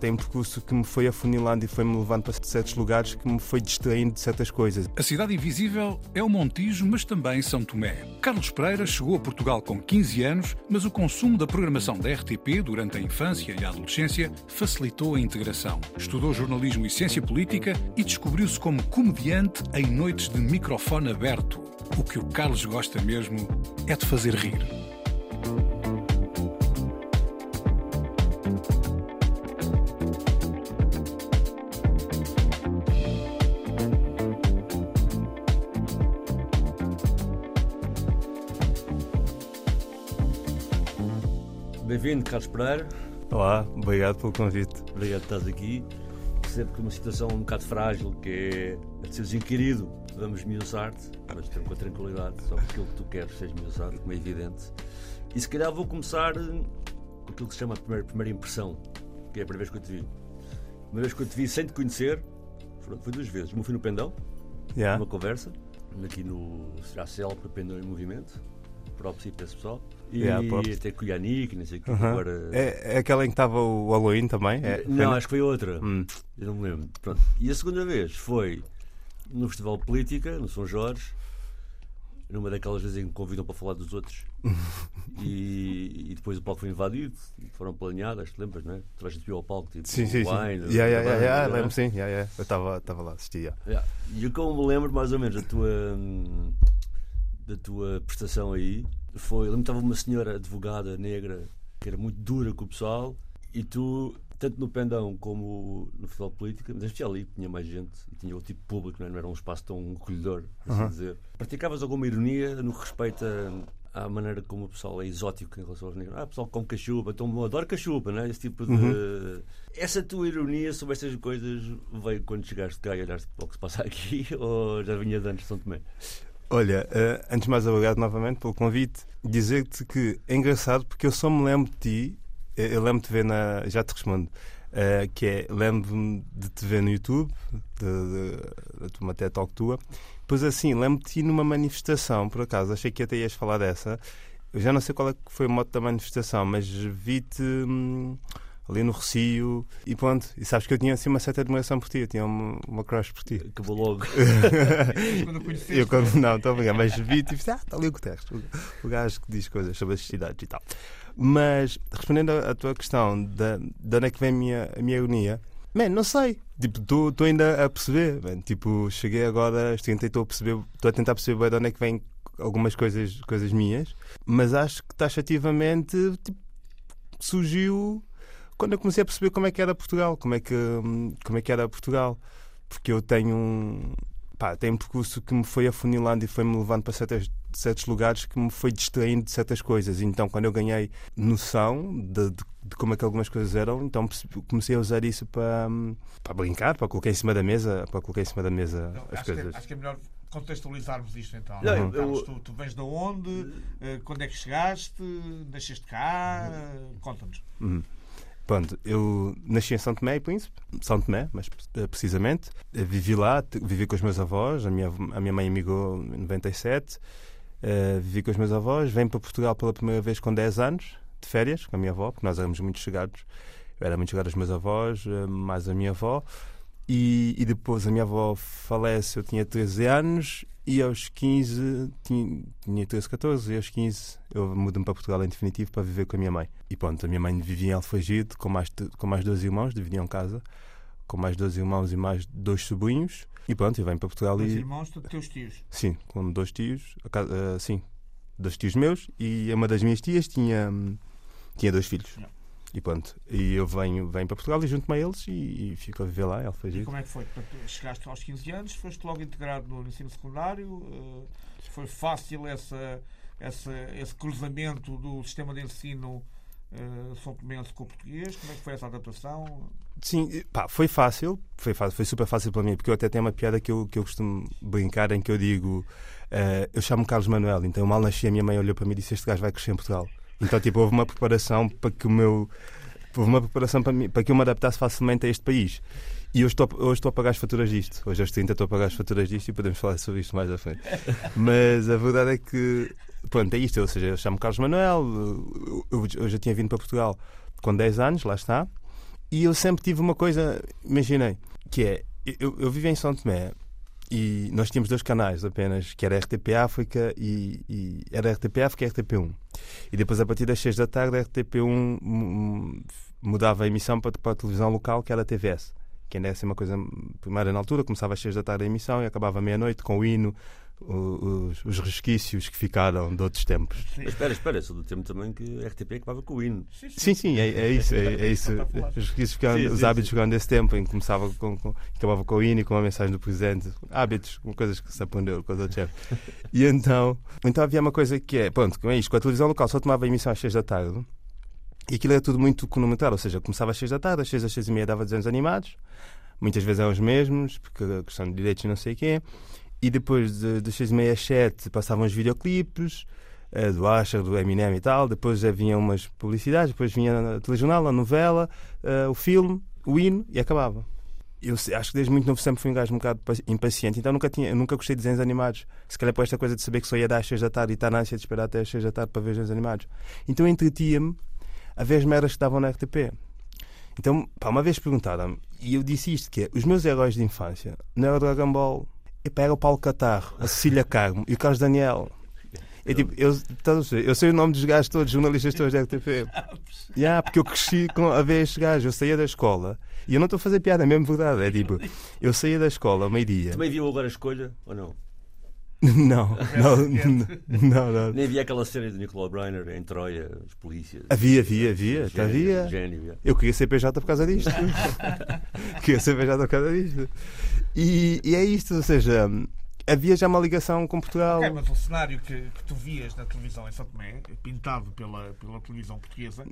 Tem um percurso que me foi afunilando e foi-me levando para certos lugares que me foi distraindo de certas coisas. A Cidade Invisível é o Montijo, mas também São Tomé. Carlos Pereira chegou a Portugal com 15 anos, mas o consumo da programação da RTP durante a infância e a adolescência facilitou a integração. Estudou jornalismo e ciência política e descobriu-se como comediante em noites de microfone aberto. O que o Carlos gosta mesmo é de fazer rir. Bem-vindo, Carlos Pereira. Olá, obrigado pelo convite. Obrigado por estás aqui. Sempre que uma situação um bocado frágil, que é a de seres inquirido, vamos miuçar-te, mas ter com a tranquilidade, só porque aquilo que tu queres seja miuçado, como é evidente. E se calhar vou começar com aquilo que se chama a primeira, primeira impressão, que é a primeira vez que eu te vi. A primeira vez que eu te vi sem te conhecer, foi duas vezes. Uma foi no Pendão, Yeah. numa conversa, aqui no Seracel, para Pendão em Movimento, próprio e para esse pessoal. E Yeah, até Yannick, não sei o que, agora. É, é aquela em que estava o Halloween também? É, Não, foi acho que foi outra. Hum. Eu não me lembro. Pronto. E a segunda vez foi no Festival Política, no São Jorge, numa daquelas vezes em que me convidam para falar dos outros. e, e depois o palco foi invadido, foram planeadas, te lembras, não é? Tu vais subir ao palco, tipo, Sim, sim, sim. wine, Yeah, yeah, yeah, yeah, não é? lembro sim. Yeah, yeah. Eu estava lá, assistia. Yeah. E eu como me lembro mais ou menos da tua da tua prestação aí foi, lembro estava uma senhora advogada negra que era muito dura com o pessoal e tu tanto no Pendão como no de Política, mas em ali tinha mais gente e tinha outro tipo de público, não, é? era um espaço tão acolhedor, assim Uhum. dizer. Praticavas alguma ironia no que respeita à maneira como o pessoal é exótico em relação aos negros? Ah, o pessoal come cachupa, então eu adoro cachupa, não é? Esse tipo de. Uhum. Essa tua ironia sobre estas coisas veio quando chegaste cá e olhaste para o que se passa aqui ou já vinha de antes de São Tomé? Olha, eh, antes de mais obrigado novamente pelo convite. Dizer-te que é engraçado porque eu só me lembro de ti, eh, eu lembro de ver na. Já te respondo. eh, que é, lembro-me de te ver no YouTube, da tua matéria talk tua. Depois assim, lembro-me de ti numa manifestação, por acaso, achei que até ias falar dessa. Eu já não sei qual é que foi o modo da manifestação, mas vi-te hum, ali no Recio e pronto. E sabes que eu tinha assim uma certa admiração por ti, eu tinha uma, uma crush por ti. Acabou logo. Quando conheceste, Eu quando, não, estou a brincar, mas vi tipo, ah, está ali o Guterres, o, o gajo que diz coisas sobre as cidades e tal. Mas, respondendo à tua questão de, de onde é que vem a minha, a minha ironia, man, não sei. Tipo, estou ainda a perceber. man. Tipo, cheguei agora, estou a perceber, estou a tentar perceber bem de onde é que vem algumas coisas, coisas minhas, mas acho que taxativamente tipo, surgiu quando eu comecei a perceber como é que era Portugal, como é que, hum, como é que era Portugal. Porque eu tenho um, pá, tem um percurso que me foi afunilando e foi-me levando para certas, certos lugares que me foi distraindo de certas coisas. Então, quando eu ganhei noção de, de- de como é que algumas coisas eram, então percebi- comecei a usar isso para, hum, para brincar, para colocar em cima da mesa, para colocar em cima da mesa Não, as acho, que é, coisas. acho que é melhor contextualizarmos isto então. Não, Carlos, eu- tu, tu vens de onde? Eh, Quando é que chegaste? Nasceste cá? Eh, Conta-nos. Uhum. Pronto, eu nasci em São Tomé e Príncipe, São Tomé, mas eh, precisamente. Vivi lá, vivi com os meus avós, a minha, a minha mãe emigrou em 97, eh, vivi com os meus avós, venho para Portugal pela primeira vez com 10 anos, de férias, com a minha avó, porque nós éramos muito chegados. Eu era muito chegado aos meus avós, eh, mais a minha avó. E, e depois a minha avó falece, eu tinha 13 anos e aos 15, tinha, tinha 13, 14, e aos 15 eu mudo-me para Portugal em definitivo para viver com a minha mãe. E pronto, a minha mãe vivia em Alfagide com mais, com mais dois irmãos, dividiam casa, com mais dois irmãos e mais dois sobrinhos. E pronto, eu venho para Portugal Os e. irmãos, tu- teus tios. Sim, com dois tios, ah, sim, dois tios meus e uma das minhas tias tinha, hum, tinha dois filhos. Yeah. E pronto, e eu venho, venho para Portugal e junto-me a eles e, e fico a viver lá, E como é que foi? Portanto, chegaste aos 15 anos, foste logo integrado no ensino secundário. eh, foi fácil essa esse, esse cruzamento do sistema de ensino uh, são tomense com o português? Como é que foi essa adaptação? Sim, pá, foi fácil, foi fácil, foi super fácil para mim, porque eu até tenho uma piada que eu, que eu costumo brincar em que eu digo, uh, eu chamo-me Carlos Manuel, então mal nasci a minha mãe olhou para mim e disse este gajo vai crescer em Portugal. Então tipo, houve uma preparação para que o meu houve uma preparação para, mim, para que eu me adaptasse facilmente a este país. E hoje estou, hoje estou a pagar as faturas disto. Hoje aos 30 estou a pagar as faturas disto e podemos falar sobre isto mais à frente. Mas a verdade é que, pronto, é isto. Ou seja, eu chamo Carlos Manuel, eu, eu já tinha vindo para Portugal com 10 anos, lá está. E eu sempre tive uma coisa, imaginei, que é, eu, eu vivo em São Tomé e nós tínhamos dois canais apenas, que era RTP África e, e era RTP África e RTP1. E depois, a partir das 6 da tarde, a RTP1 mudava a emissão para, para a televisão local, que era a TVS. Que ainda é assim uma coisa primeira na altura, começava às 6 da tarde a emissão e acabava meia-noite com o hino, os, os, resquícios que ficaram de outros tempos. Mas espera, espera, sou do tempo também que a RTP acabava com o hino. Sim, sim, é, é isso. É, é isso. Os resquícios ficaram, sim, os hábitos ficaram desse tempo, em que começava com, com, acabava com o hino e com a mensagem do presidente. Hábitos, coisas que se aprendeu com os outros chefes. E então, então havia uma coisa que é, pronto, com isto, com a televisão local só tomava a emissão às 6 da tarde. E aquilo era tudo muito cronometrado, ou seja, começava às 6 da tarde, às 6 às 6 e meia dava desenhos animados, muitas vezes eram os mesmos, porque a questão de direitos e não sei o quê. E depois de, das 6 e meia às 7 passavam os videoclipes uh, do Asher, do Eminem e tal. Depois vinham umas publicidades, depois vinha a telejornal, a novela, uh, o filme, o hino e acabava. Eu acho que desde muito novo sempre fui um gajo um bocado impaciente, então nunca, tinha, nunca gostei de desenhos animados. Se calhar por esta coisa de saber que só ia dar às 6 da tarde e estar na ânsia de esperar até às 6 da tarde para ver desenhos animados. Então entretia-me a ver as que estavam na RTP. Então, pá, uma vez perguntaram-me, e eu disse isto: que é, os meus heróis de infância não era o Dragon Ball, Epá, era o Paulo Catarro, a Cecília Carmo e o Carlos Daniel. É tipo, eu, eu sei o nome dos gajos todos, jornalistas todos da RTP. Yeah, porque eu cresci com, a ver estes gajos. Eu saía da escola e eu não estou a fazer piada, é mesmo verdade. É tipo, eu saía da escola ao meio-dia. Também viu agora a escolha ou não? Não, não, não, não, Nem havia aquela série de Nicolau Breiner em Troia, os polícias. Havia, havia, havia. Gênio, havia. Gênio, Eu queria ser PJ por causa disto. queria ser PJ por causa disto. E, e, é isto, ou seja, havia já uma ligação com Portugal. É, mas o cenário que, que, tu vias na televisão em São Tomé, pintado pela, pela televisão portuguesa,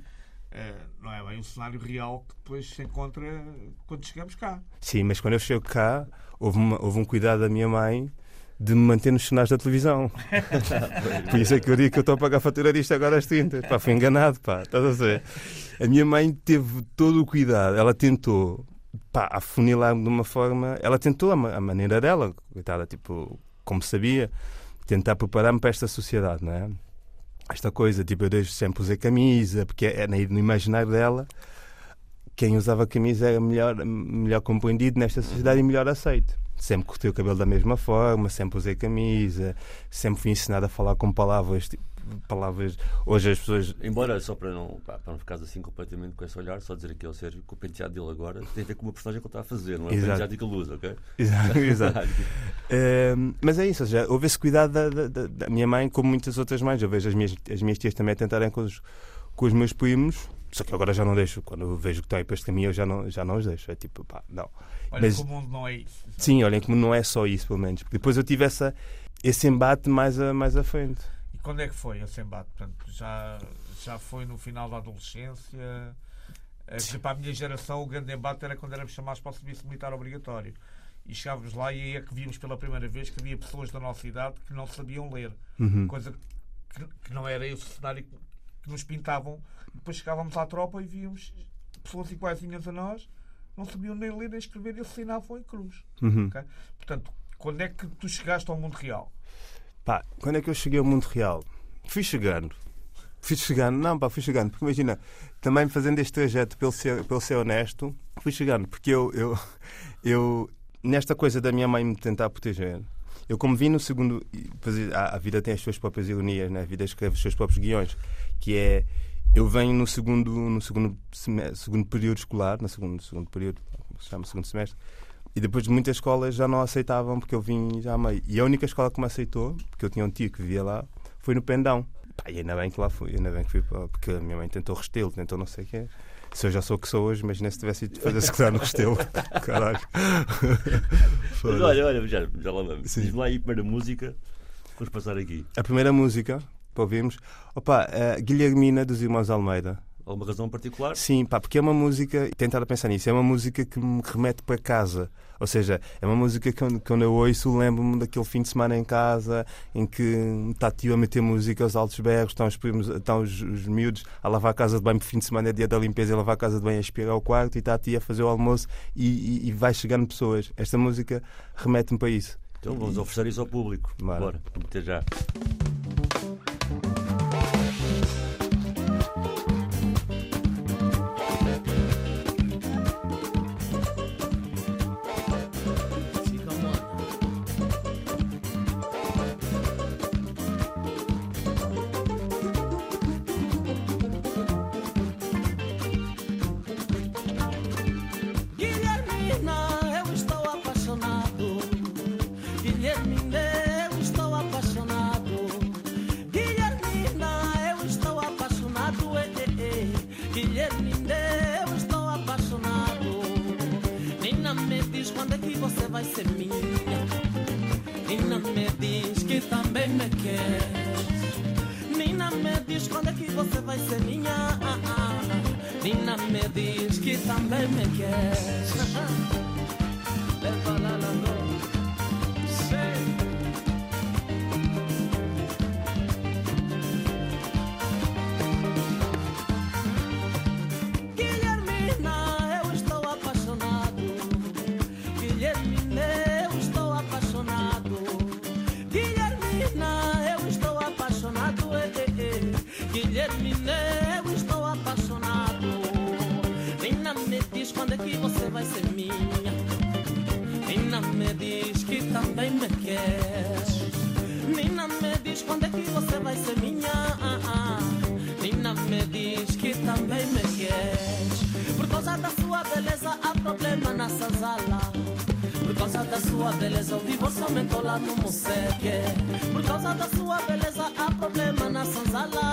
Uh, não é bem o cenário real que depois se encontra quando chegamos cá. Sim, mas quando eu chego cá, houve, uma, houve um cuidado da minha mãe de me manter nos sinais da televisão. Por isso é que eu digo que eu estou a pagar a fatura disto agora às 30. Pá, fui enganado, pá. Estás a ver? A minha mãe teve todo o cuidado. Ela tentou, pá, afunilar-me de uma forma... Ela tentou a, a maneira dela, coitada, tipo, como sabia, tentar preparar-me para esta sociedade, não é? Esta coisa, tipo, eu desde sempre usei camisa, porque é, é no imaginário dela quem usava camisa era melhor, melhor compreendido nesta sociedade e melhor aceito sempre cortei o cabelo da mesma forma, sempre usei camisa, sempre fui ensinado a falar com palavras tipo, palavras. Hoje as pessoas. Embora, só para não, pá, para não ficar assim completamente com esse olhar, só dizer aqui ao Sérgio que o penteado dele agora tem a ver com uma personagem que ele está a fazer, não é o penteado que ele usa, ok? Exato, exato. uh, mas é isso, já houve esse cuidado da, da, da, minha mãe, como muitas outras mães. Eu vejo as minhas, as minhas tias também a tentarem com os, com os meus primos. Só que agora já não deixo. Quando vejo que estão aí para este caminho, eu já não, já não os deixo. É tipo, pá, não. Olha Mas, que o mundo não é isso. Sim, olhem como não é só isso, pelo menos. Depois eu tive essa, esse embate mais a, mais à frente. E quando é que foi esse embate? Portanto, já, já foi no final da adolescência? Sim. Para a minha geração, o grande embate era quando éramos chamados para o serviço militar obrigatório. E chegávamos lá e aí é que vimos pela primeira vez que havia pessoas da nossa idade que não sabiam ler. Uhum. Coisa que, que, não era esse cenário que, que nos pintavam. Depois chegávamos à tropa e víamos pessoas iguaizinhas a nós não sabiam nem ler nem escrever e assinavam em cruz. Uhum. Okay? Portanto, quando é que tu chegaste ao mundo real? Pá, quando é que eu cheguei ao mundo real? Fui chegando. Fui chegando, não, pá, fui chegando. Porque imagina, também fazendo este trajeto pelo ser, pelo ser honesto, fui chegando. Porque eu, eu, eu, nesta coisa da minha mãe me tentar proteger, eu como vi no segundo. A, a vida tem as suas próprias ironias, né? a vida escreve os seus próprios guiões, que é eu venho no segundo, no segundo, segundo período escolar, no segundo, segundo período, como se chama, segundo semestre, e depois de muitas escolas já não aceitavam porque eu vim já a meio. E a única escola que me aceitou, porque eu tinha um tio que vivia lá, foi no Pendão. Pá, e ainda bem que lá fui, ainda bem que fui, porque a minha mãe tentou restelo, tentou não sei o quê. Se eu já sou o que sou hoje, imagina se tivesse ido fazer secretário no restelo. Caralho. Mas olha, olha, já, já lá vamos. Diz-me lá aí a primeira música, vamos passar aqui. A primeira música para ouvirmos. Opa, uh, Guilhermina dos Irmãos Almeida. Alguma razão particular? Sim, pá, porque é uma música, tentar pensar nisso, é uma música que me remete para casa. Ou seja, é uma música que quando eu ouço lembro-me daquele fim de semana em casa em que está tio a meter música aos altos berros, estão os, primos, estão os, os miúdos a lavar a casa de banho, por fim de semana é dia da limpeza, e lavar a casa de banho, a aspirar o quarto e está a tia a fazer o almoço e, e, e vai chegando pessoas. Esta música remete-me para isso. Então vamos oferecer isso ao público. Bora, Bora até já. Let me guess.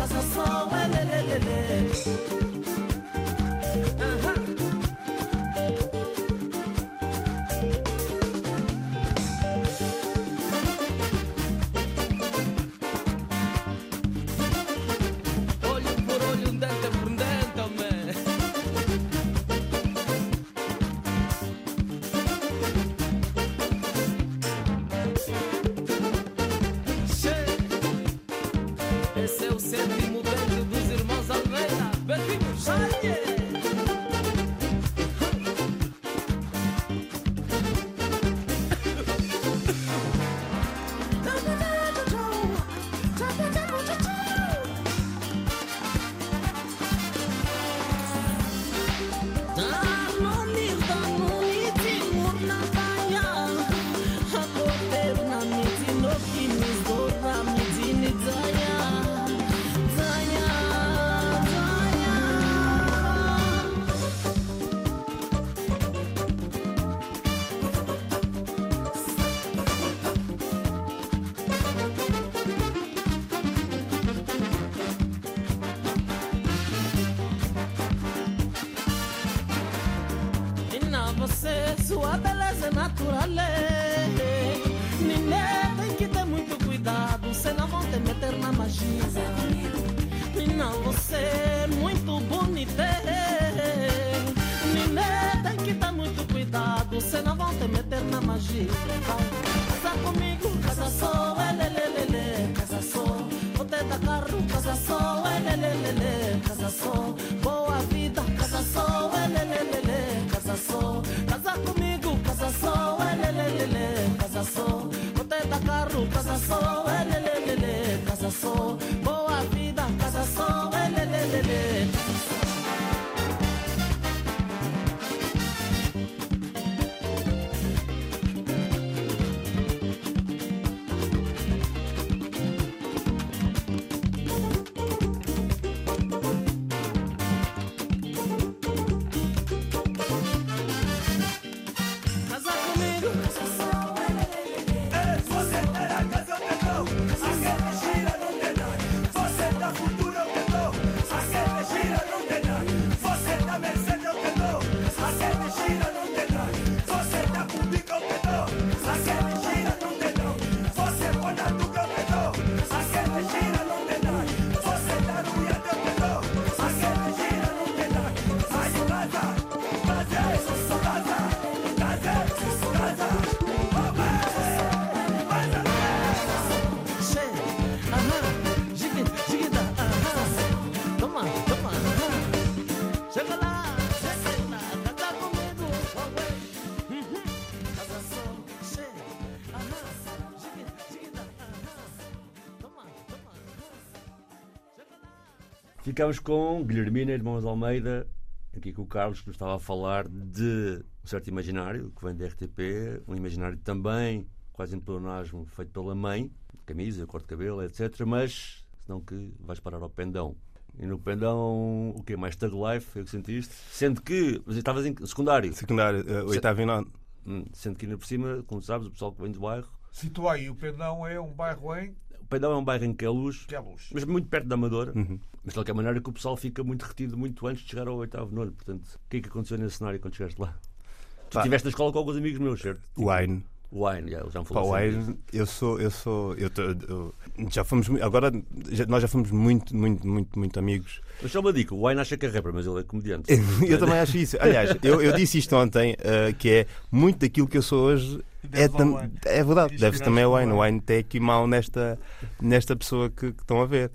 casa só, boa vida. Ficámos com Guilhermina, Irmãos Almeida, aqui com o Carlos, que nos estava a falar de um certo imaginário que vem da RTP, um imaginário também quase em pleonasmo feito pela mãe, camisa, cor de cabelo, etc. Mas senão que vais parar ao pendão. E no pendão, o quê? Mais thug life, foi o que sentiste? Sendo que, mas estavas em secundário, Secundário, uh, oitavo e nono. Hum, sendo que ainda por cima, como sabes, o pessoal que vem do bairro, Situa aí, o Pendão é um bairro em o pendão é um bairro em que é luz, que é mas muito perto da Amadora. Uhum. Mas de qualquer maneira que o pessoal fica muito retido muito antes de chegar ao oitavo nono. Portanto, o que é que aconteceu nesse cenário quando chegaste lá? Tu Pá. estiveste na escola com alguns amigos meus, certo? Wine. Wine, yeah, já me Pá, falou sobre isso. Wine, eu sou, eu sou, eu, tô- eu- já fomos, agora já- nós já fomos muito, muito, muito, muito amigos. Mas só uma dica, o Wine acha que é rapper, mas ele é comediante. Eu também acho isso. Aliás, eu, eu disse isto ontem, uh, que é muito daquilo que eu sou hoje. É, tam- é verdade, deve-se também ao Wine. O Wine. Wine tem aqui mal nesta, nesta pessoa que, que estão a ver.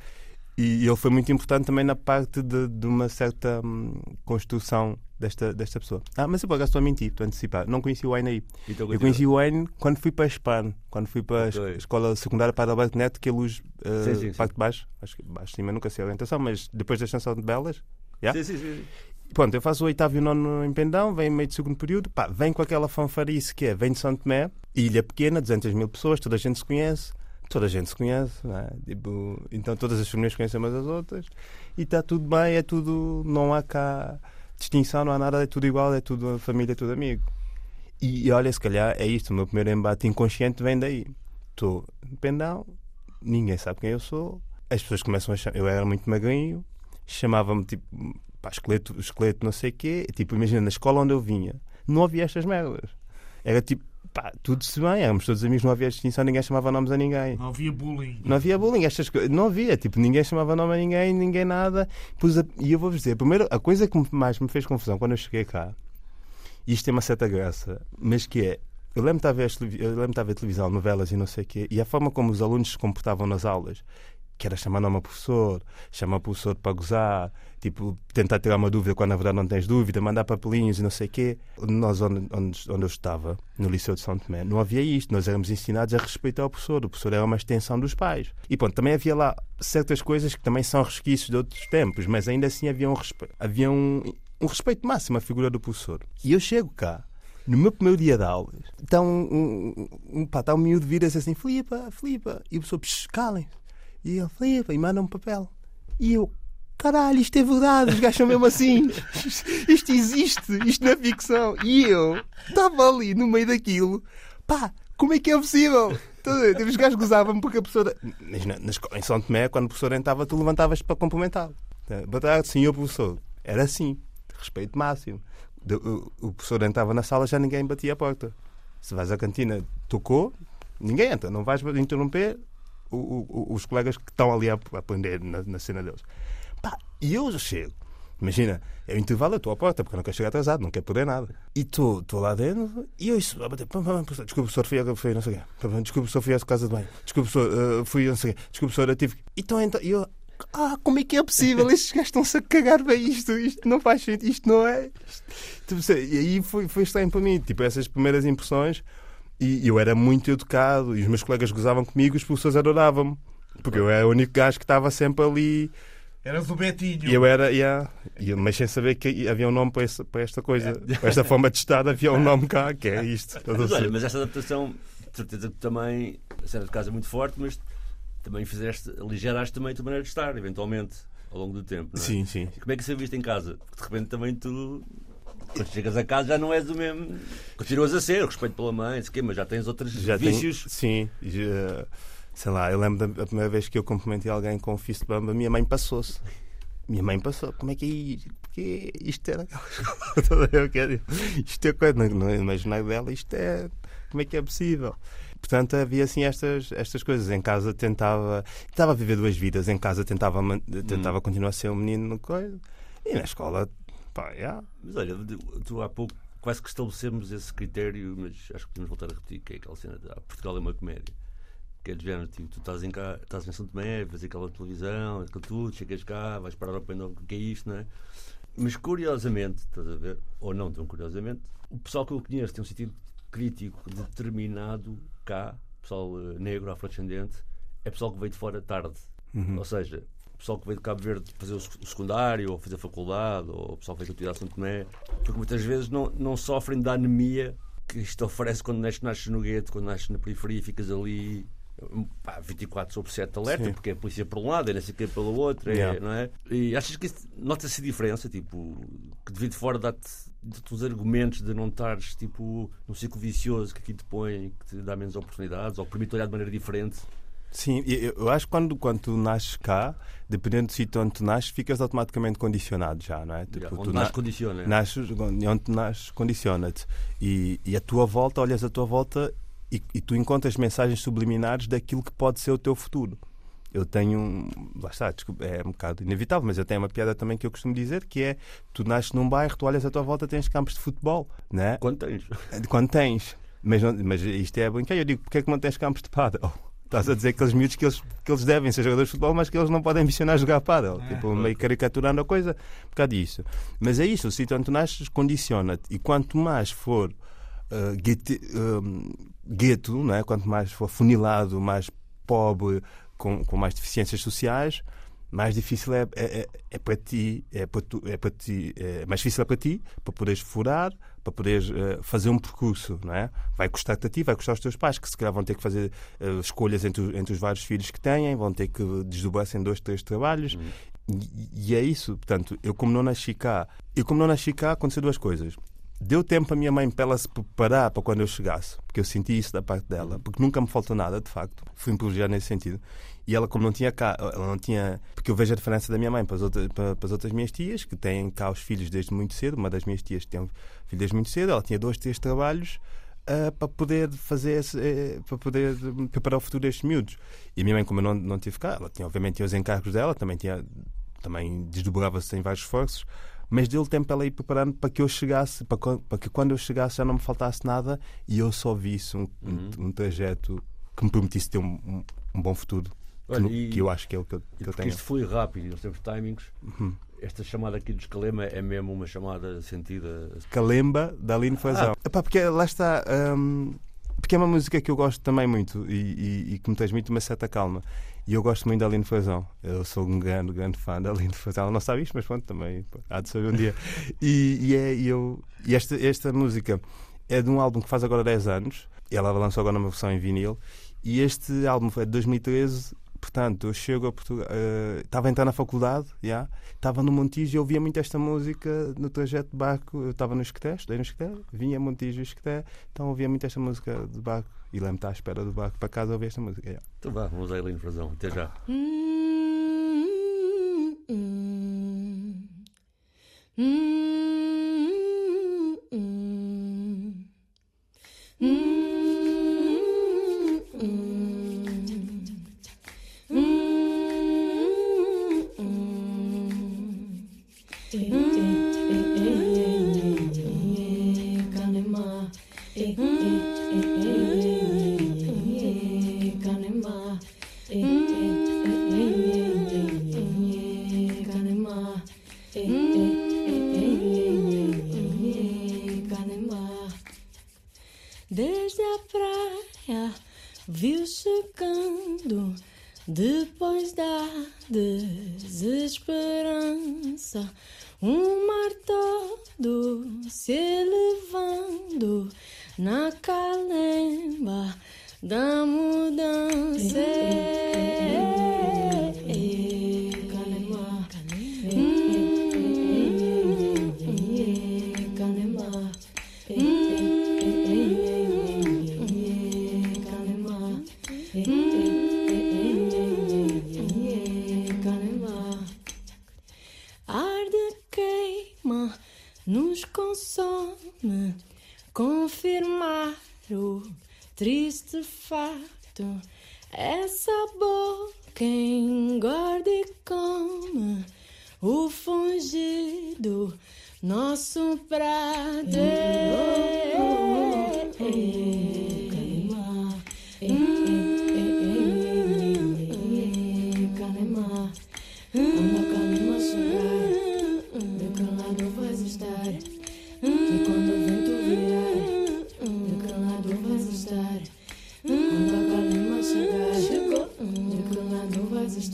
E ele foi muito importante também na parte de, de uma certa hum, construção desta, desta pessoa. Ah, mas eu por acaso estou a mentir, estou a antecipar. Não conheci o Wine aí. Então, Eu conheci o Wayne quando fui para a Espan, quando fui para a es- Ok. escola secundária para Alberto Neto, que é luz uh, Sim, sim, sim. parte de baixo, acho que baixo de cima nunca sei a orientação, mas depois da extensão de Belas. Yeah? Sim, sim, sim. Pronto, eu faço o oitavo e o nono em Pendão, vem meio de segundo período, pá, vem com aquela fanfarice que é, vem de São Tomé, ilha pequena, 200 mil pessoas, toda a gente se conhece, toda a gente se conhece, não é? Tipo, então todas as famílias conhecem umas as outras, e está tudo bem, é tudo, não há cá distinção, não há nada, é tudo igual, é tudo família, é tudo amigo. E, e olha, se calhar é isto, o meu primeiro embate inconsciente vem daí. Estou Pendão, ninguém sabe quem eu sou, as pessoas começam a chamar, eu era muito magrinho, chamavam-me tipo pá, esqueleto, esqueleto não sei o quê. Tipo, imagina, na escola onde eu vinha, não havia estas merdas. Era tipo, pá, tudo se bem, éramos todos amigos, não havia distinção, ninguém chamava nomes a ninguém. Não havia bullying. Não havia bullying, estas coisas, não havia, tipo, ninguém chamava nome a ninguém, ninguém nada. A- e eu vou-vos dizer, primeiro, a coisa que mais me fez confusão quando eu cheguei cá, e isto tem uma certa graça, mas que é, eu lembro de estar a ver, as televi- eu lembro de estar a ver televisão, novelas e não sei o quê, e a forma como os alunos se comportavam nas aulas, que era chamar nome a professor, chamar o professor para gozar, tipo, tentar tirar uma dúvida quando na verdade não tens dúvida, mandar papelinhos e não sei o quê. Nós, onde, onde, onde eu estava, no Liceu de São Tomé, não havia isto. Nós éramos ensinados a respeitar o professor. O professor era uma extensão dos pais. E pronto, também havia lá certas coisas que também são resquícios de outros tempos, mas ainda assim havia um, respe... havia um, um respeito máximo à figura do professor. E eu chego cá, no meu primeiro dia de aulas, está um, um, um, pá, está um miúdo assim, flipa, flipa. E o professor, "Psh, calem E ele, flipa, e manda um papel. E eu, caralho, isto é verdade, os gajos são mesmo assim. Isto existe, isto não é ficção. E eu estava ali no meio daquilo, pá, como é que é possível? Os gajos gozavam-me porque a professora. Imagina, na escola, em São Tomé, quando o professor entrava, tu levantavas para cumprimentar. Boa tarde, senhor professor. Era assim, respeito máximo. O, o professor entrava na sala, já ninguém batia a porta. Se vais à cantina, tocou, ninguém entra. Não vais interromper o- o- os colegas que estão ali a aprender na, na cena deles. Pá, e eu chego. Imagina, é o intervalo, eu estou à porta, porque eu não quero chegar atrasado, não quero perder nada. E estou lá dentro e eu isso, a bater, desculpa, professor, fui, fui não sei o quê. Desculpa, professor, fui casa de banho. Desculpa, professor, eh, fui não sei o quê. Desculpa, professor, eu tive. que-" Então, então, eu, ah, como é que é possível? Estes gajos estão-se a cagar bem isto, isto não faz sentido, isto não é. Isto... E aí foi, foi estranho para mim, tipo, essas primeiras impressões. E eu era muito educado, e os meus colegas gozavam comigo, os professores adoravam-me. Porque eu era o único gajo que estava sempre ali. Eras o Betinho. E eu era, yeah, e eu, mas sem saber que havia um nome para, esse- para esta coisa. Para esta forma de estar, havia um nome cá, que é isto. Mas olha, mas essa adaptação, de certeza que também, cena de casa é muito forte, mas também fizeste, aligeraste também a tua maneira de estar, eventualmente, ao longo do tempo. É? Sim, sim. E como é que você viste em casa? Porque de repente também tu, quando chegas a casa, já não és o mesmo. Continuas a ser, respeito pela mãe, sei quê, mas já tens outros Já tenho- vícios. sim. já- sei lá, eu lembro da a primeira vez que eu cumprimentei alguém com um fist bump, a minha mãe passou-se. Minha mãe passou. Como é que é isto? Porque isto era aquela Isto é coisa. No, no imaginário dela, isto é. Como é que é possível? Portanto, havia assim estas, estas coisas. Em casa tentava. Tentava viver duas vidas. Em casa tentava, tentava continuar a ser um menino no coisa. E na escola, pá, yeah. Mas olha, tu há pouco quase que estabelecemos esse critério, mas acho que podemos voltar a repetir, que é aquela cena de ah, Portugal é uma comédia. Que é de género, tipo, tu estás em, cá, estás em São Tomé, vês aquela televisão, aquilo tudo, chegas cá, vais parar ao pé o que é isto, não é? Mas curiosamente, estás a ver, ou não tão curiosamente, o pessoal que eu conheço tem um sentido crítico determinado cá, pessoal eh, negro, afrodescendente, é pessoal que veio de fora tarde. Uhum. Ou seja, o pessoal que veio de Cabo Verde fazer o secundário, ou fazer faculdade, ou o pessoal que veio estudar São Tomé, porque muitas vezes não, não sofrem da anemia que isto oferece quando nasces, nasces no gueto, quando nasces na periferia, ficas ali pá, 24 sobre 7 alerta, Sim. porque é a polícia por um lado, é não sei o que pelo outro, é, yeah. não é? E achas que nota-se a diferença, tipo, que devido fora dá-te os argumentos de não estares tipo num ciclo vicioso que aqui te põe, que te dá menos oportunidades, ou permite olhar de maneira diferente? Sim, eu acho que quando, quando tu nasces cá, dependendo do sítio onde tu nasces, ficas automaticamente condicionado já, não é? Tipo, yeah, onde tu nasces, condiciona. É? Nasces, onde tu nasces, condiciona-te. E, e a tua volta, olhas a tua volta e, e, tu encontras mensagens subliminares daquilo que pode ser o teu futuro. Eu tenho. Lá está, desculpa, é um bocado inevitável, mas eu tenho uma piada também que eu costumo dizer que é: tu nasces num bairro, tu olhas à tua volta, tens campos de futebol, né? Quando tens. Quando tens. Mas, mas isto é brincar. Eu digo: porque é que não tens campos de pádel? Estás a dizer aqueles miúdos que eles, que eles devem ser jogadores de futebol, mas que eles não podem ambicionar jogar pádel. É, tipo, meio caricaturando a coisa por causa disso. Mas é isso, o sítio onde tu nasces condiciona-te. E quanto mais for uh, gueto, gueto não é? quanto mais for funilado, mais pobre, com, com mais deficiências sociais, mais difícil é, é, é, é para ti, é para, tu, é para ti, é mais difícil é para ti, para poderes furar, para poderes uh, fazer um percurso, não é? Vai custar-te a ti, vai custar aos teus pais, que se calhar vão ter que fazer uh, escolhas entre, entre os vários filhos que têm, vão ter que desdobrar-se em dois, três trabalhos. Uhum. E, e, é isso, portanto, eu como não nasci cá, eu como não nasci cá, aconteceu duas coisas. Deu tempo a minha mãe para ela se preparar para quando eu chegasse, porque eu senti isso da parte dela, uhum. porque nunca me faltou nada, de facto. Fui um privilegiado nesse sentido. E ela, como não tinha cá, ela não tinha. Porque eu vejo a diferença da minha mãe para as, outras, para, para as outras minhas tias, que têm cá os filhos desde muito cedo. Uma das minhas tias tem um filho desde muito cedo, ela tinha dois, três trabalhos. Uh, para poder fazer esse, uh, para poder preparar o futuro destes miúdos. E a minha mãe, como eu não, não tive cá, ela tinha, obviamente tinha os encargos dela, também tinha também desdobrava-se em vários esforços, mas deu tempo para ela ir preparando para que eu chegasse, para, para, que quando eu chegasse já não me faltasse nada e eu só visse um, uhum. um, um trajeto que me permitisse ter um, um, bom futuro Olha, que, e, que, eu acho que é o que eu, que eu tenho. Isto foi rápido, nós temos timings. Uhum. Esta chamada aqui dos Calema é mesmo uma chamada sentida. Calemba da Aline Fazão. Ah. Epá, porque lá está. Hum, porque é uma música que eu gosto também muito e, e, e que me transmite uma certa calma. E eu gosto muito da Aline Fazão. Eu sou um grande, grande fã da Aline Fazão. Ela não sabe isto, mas pronto, também há de saber um dia. E, e, é, e eu, e esta, esta música é de um álbum que faz agora 10 anos. Ela lançou agora uma versão em vinil. E este álbum foi de 2013 Portanto, eu chego a Portugal. Uh, estava a entrar na faculdade, já, estava no Montijo e ouvia muito esta música no trajeto de barco. Eu estava no Esqueté, estudei no Esqueté, vinha Montijo e Esqueté, então ouvia muito esta música de barco. E lembro-me estar à espera do barco para casa ouvir esta música. Já. Então vá, vamos a Helene Frazão. Até já.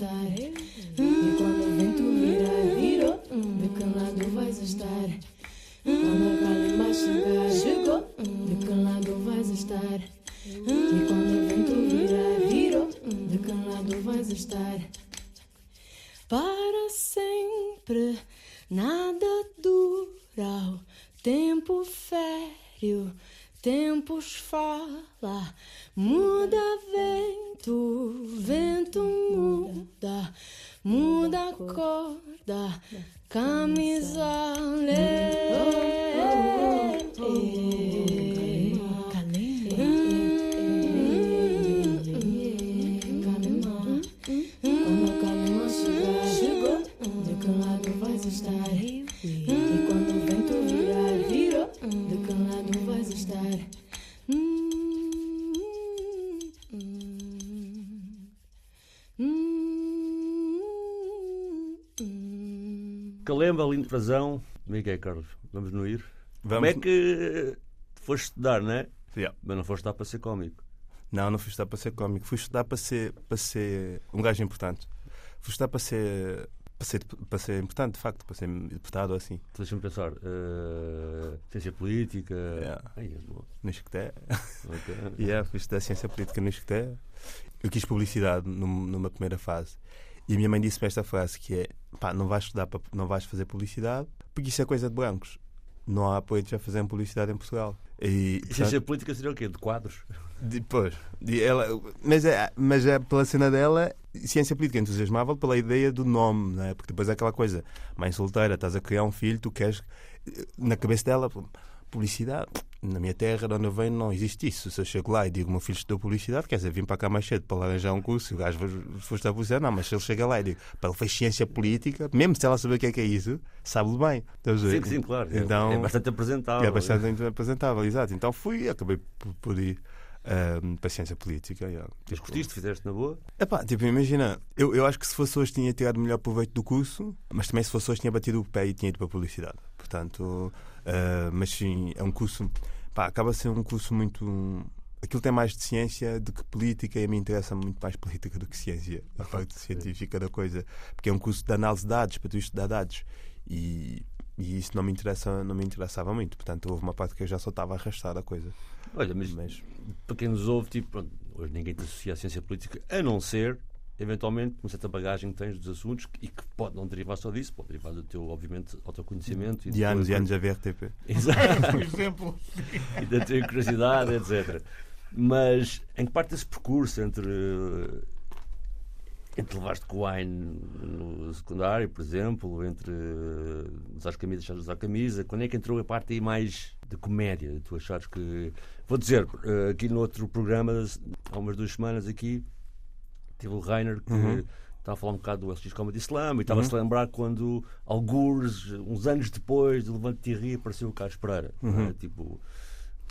Vais Como é que é, Carlos? Vamos no ir? Como Vamos- é que foste estudar, não é? Yeah. Mas não foste estudar para ser cómico. Não, não fui estudar para ser cómico. Fui estudar para ser, para ser um gajo importante. Fui estudar para ser, para ser, para ser importante, de facto, para ser deputado ou assim. Deixa-me pensar. eh, ciência política. Yeah. Ai, é. No Isqueté. Ok. Yeah, fui estudar ciência política no Isqueté. Eu quis publicidade num- numa primeira fase. E a minha mãe disse-me esta frase que é pá, não vais estudar, não vais fazer publicidade porque isso é coisa de brancos. Não há de já fazer publicidade em Portugal. E, portanto, Ciência política seria o quê? De quadros? Depois, de- ela, mas, é, mas é pela cena dela, ciência política entusiasmava pela ideia do nome, não é? porque depois é aquela coisa, mãe solteira, estás a criar um filho, tu queres, na cabeça dela, publicidade. Na minha terra, de onde eu venho, não existe isso. Se eu chego lá e digo, meu filho estudou publicidade, quer dizer, vim para cá mais cedo para arranjar um curso, o gajo foi estudar publicidade, não, mas se ele chega lá e digo, para ele fez ciência política, mesmo se ela saber o que é que é isso, sabe-lhe bem. A ver? Sim, sim, claro. Então- é bastante apresentável. É bastante apresentável, exato. Então fui e acabei por, por ir ahm, para a ciência política. yeah. Mas Tipo, curtiste, fizeste na boa? epá, tipo, imagina, eu, eu acho que se fosse hoje tinha tirado melhor proveito do curso, mas também se fosse hoje tinha batido o pé e tinha ido para a publicidade. Portanto, ah, mas sim, é um curso, pá, acaba a ser um curso muito. Aquilo tem mais de ciência do que política e a mim interessa muito mais política do que ciência, a parte científica da coisa, porque é um curso de análise de dados, para tu estudar dados. E, e isso não me, interessa, não me interessava muito, portanto, houve uma parte que eu já só estava a arrastar a coisa. Olha, mas, Mas, para quem nos ouve, tipo, pronto, hoje ninguém te associa à ciência política, a não ser, eventualmente, uma certa bagagem que tens dos assuntos e que pode não derivar só disso, pode derivar do teu, obviamente, autoconhecimento. de anos e anos a ver RTP. Exato. Por exemplo, e da tua curiosidade, etc. Mas em que parte desse percurso entre. Entre levaste com o wine no secundário, por exemplo, entre usar camisa e deixar de usar camisa, quando é que entrou a parte aí mais de comédia? Tu achares que. Vou dizer, eh, aqui no outro programa, há umas duas semanas aqui, teve o Rainer que Uhum. estava a falar um bocado do LX Comedy Slam e estava a se lembrar quando, alguns, uns anos depois de Levante e Rir, apareceu o Carlos Pereira. é? Tipo,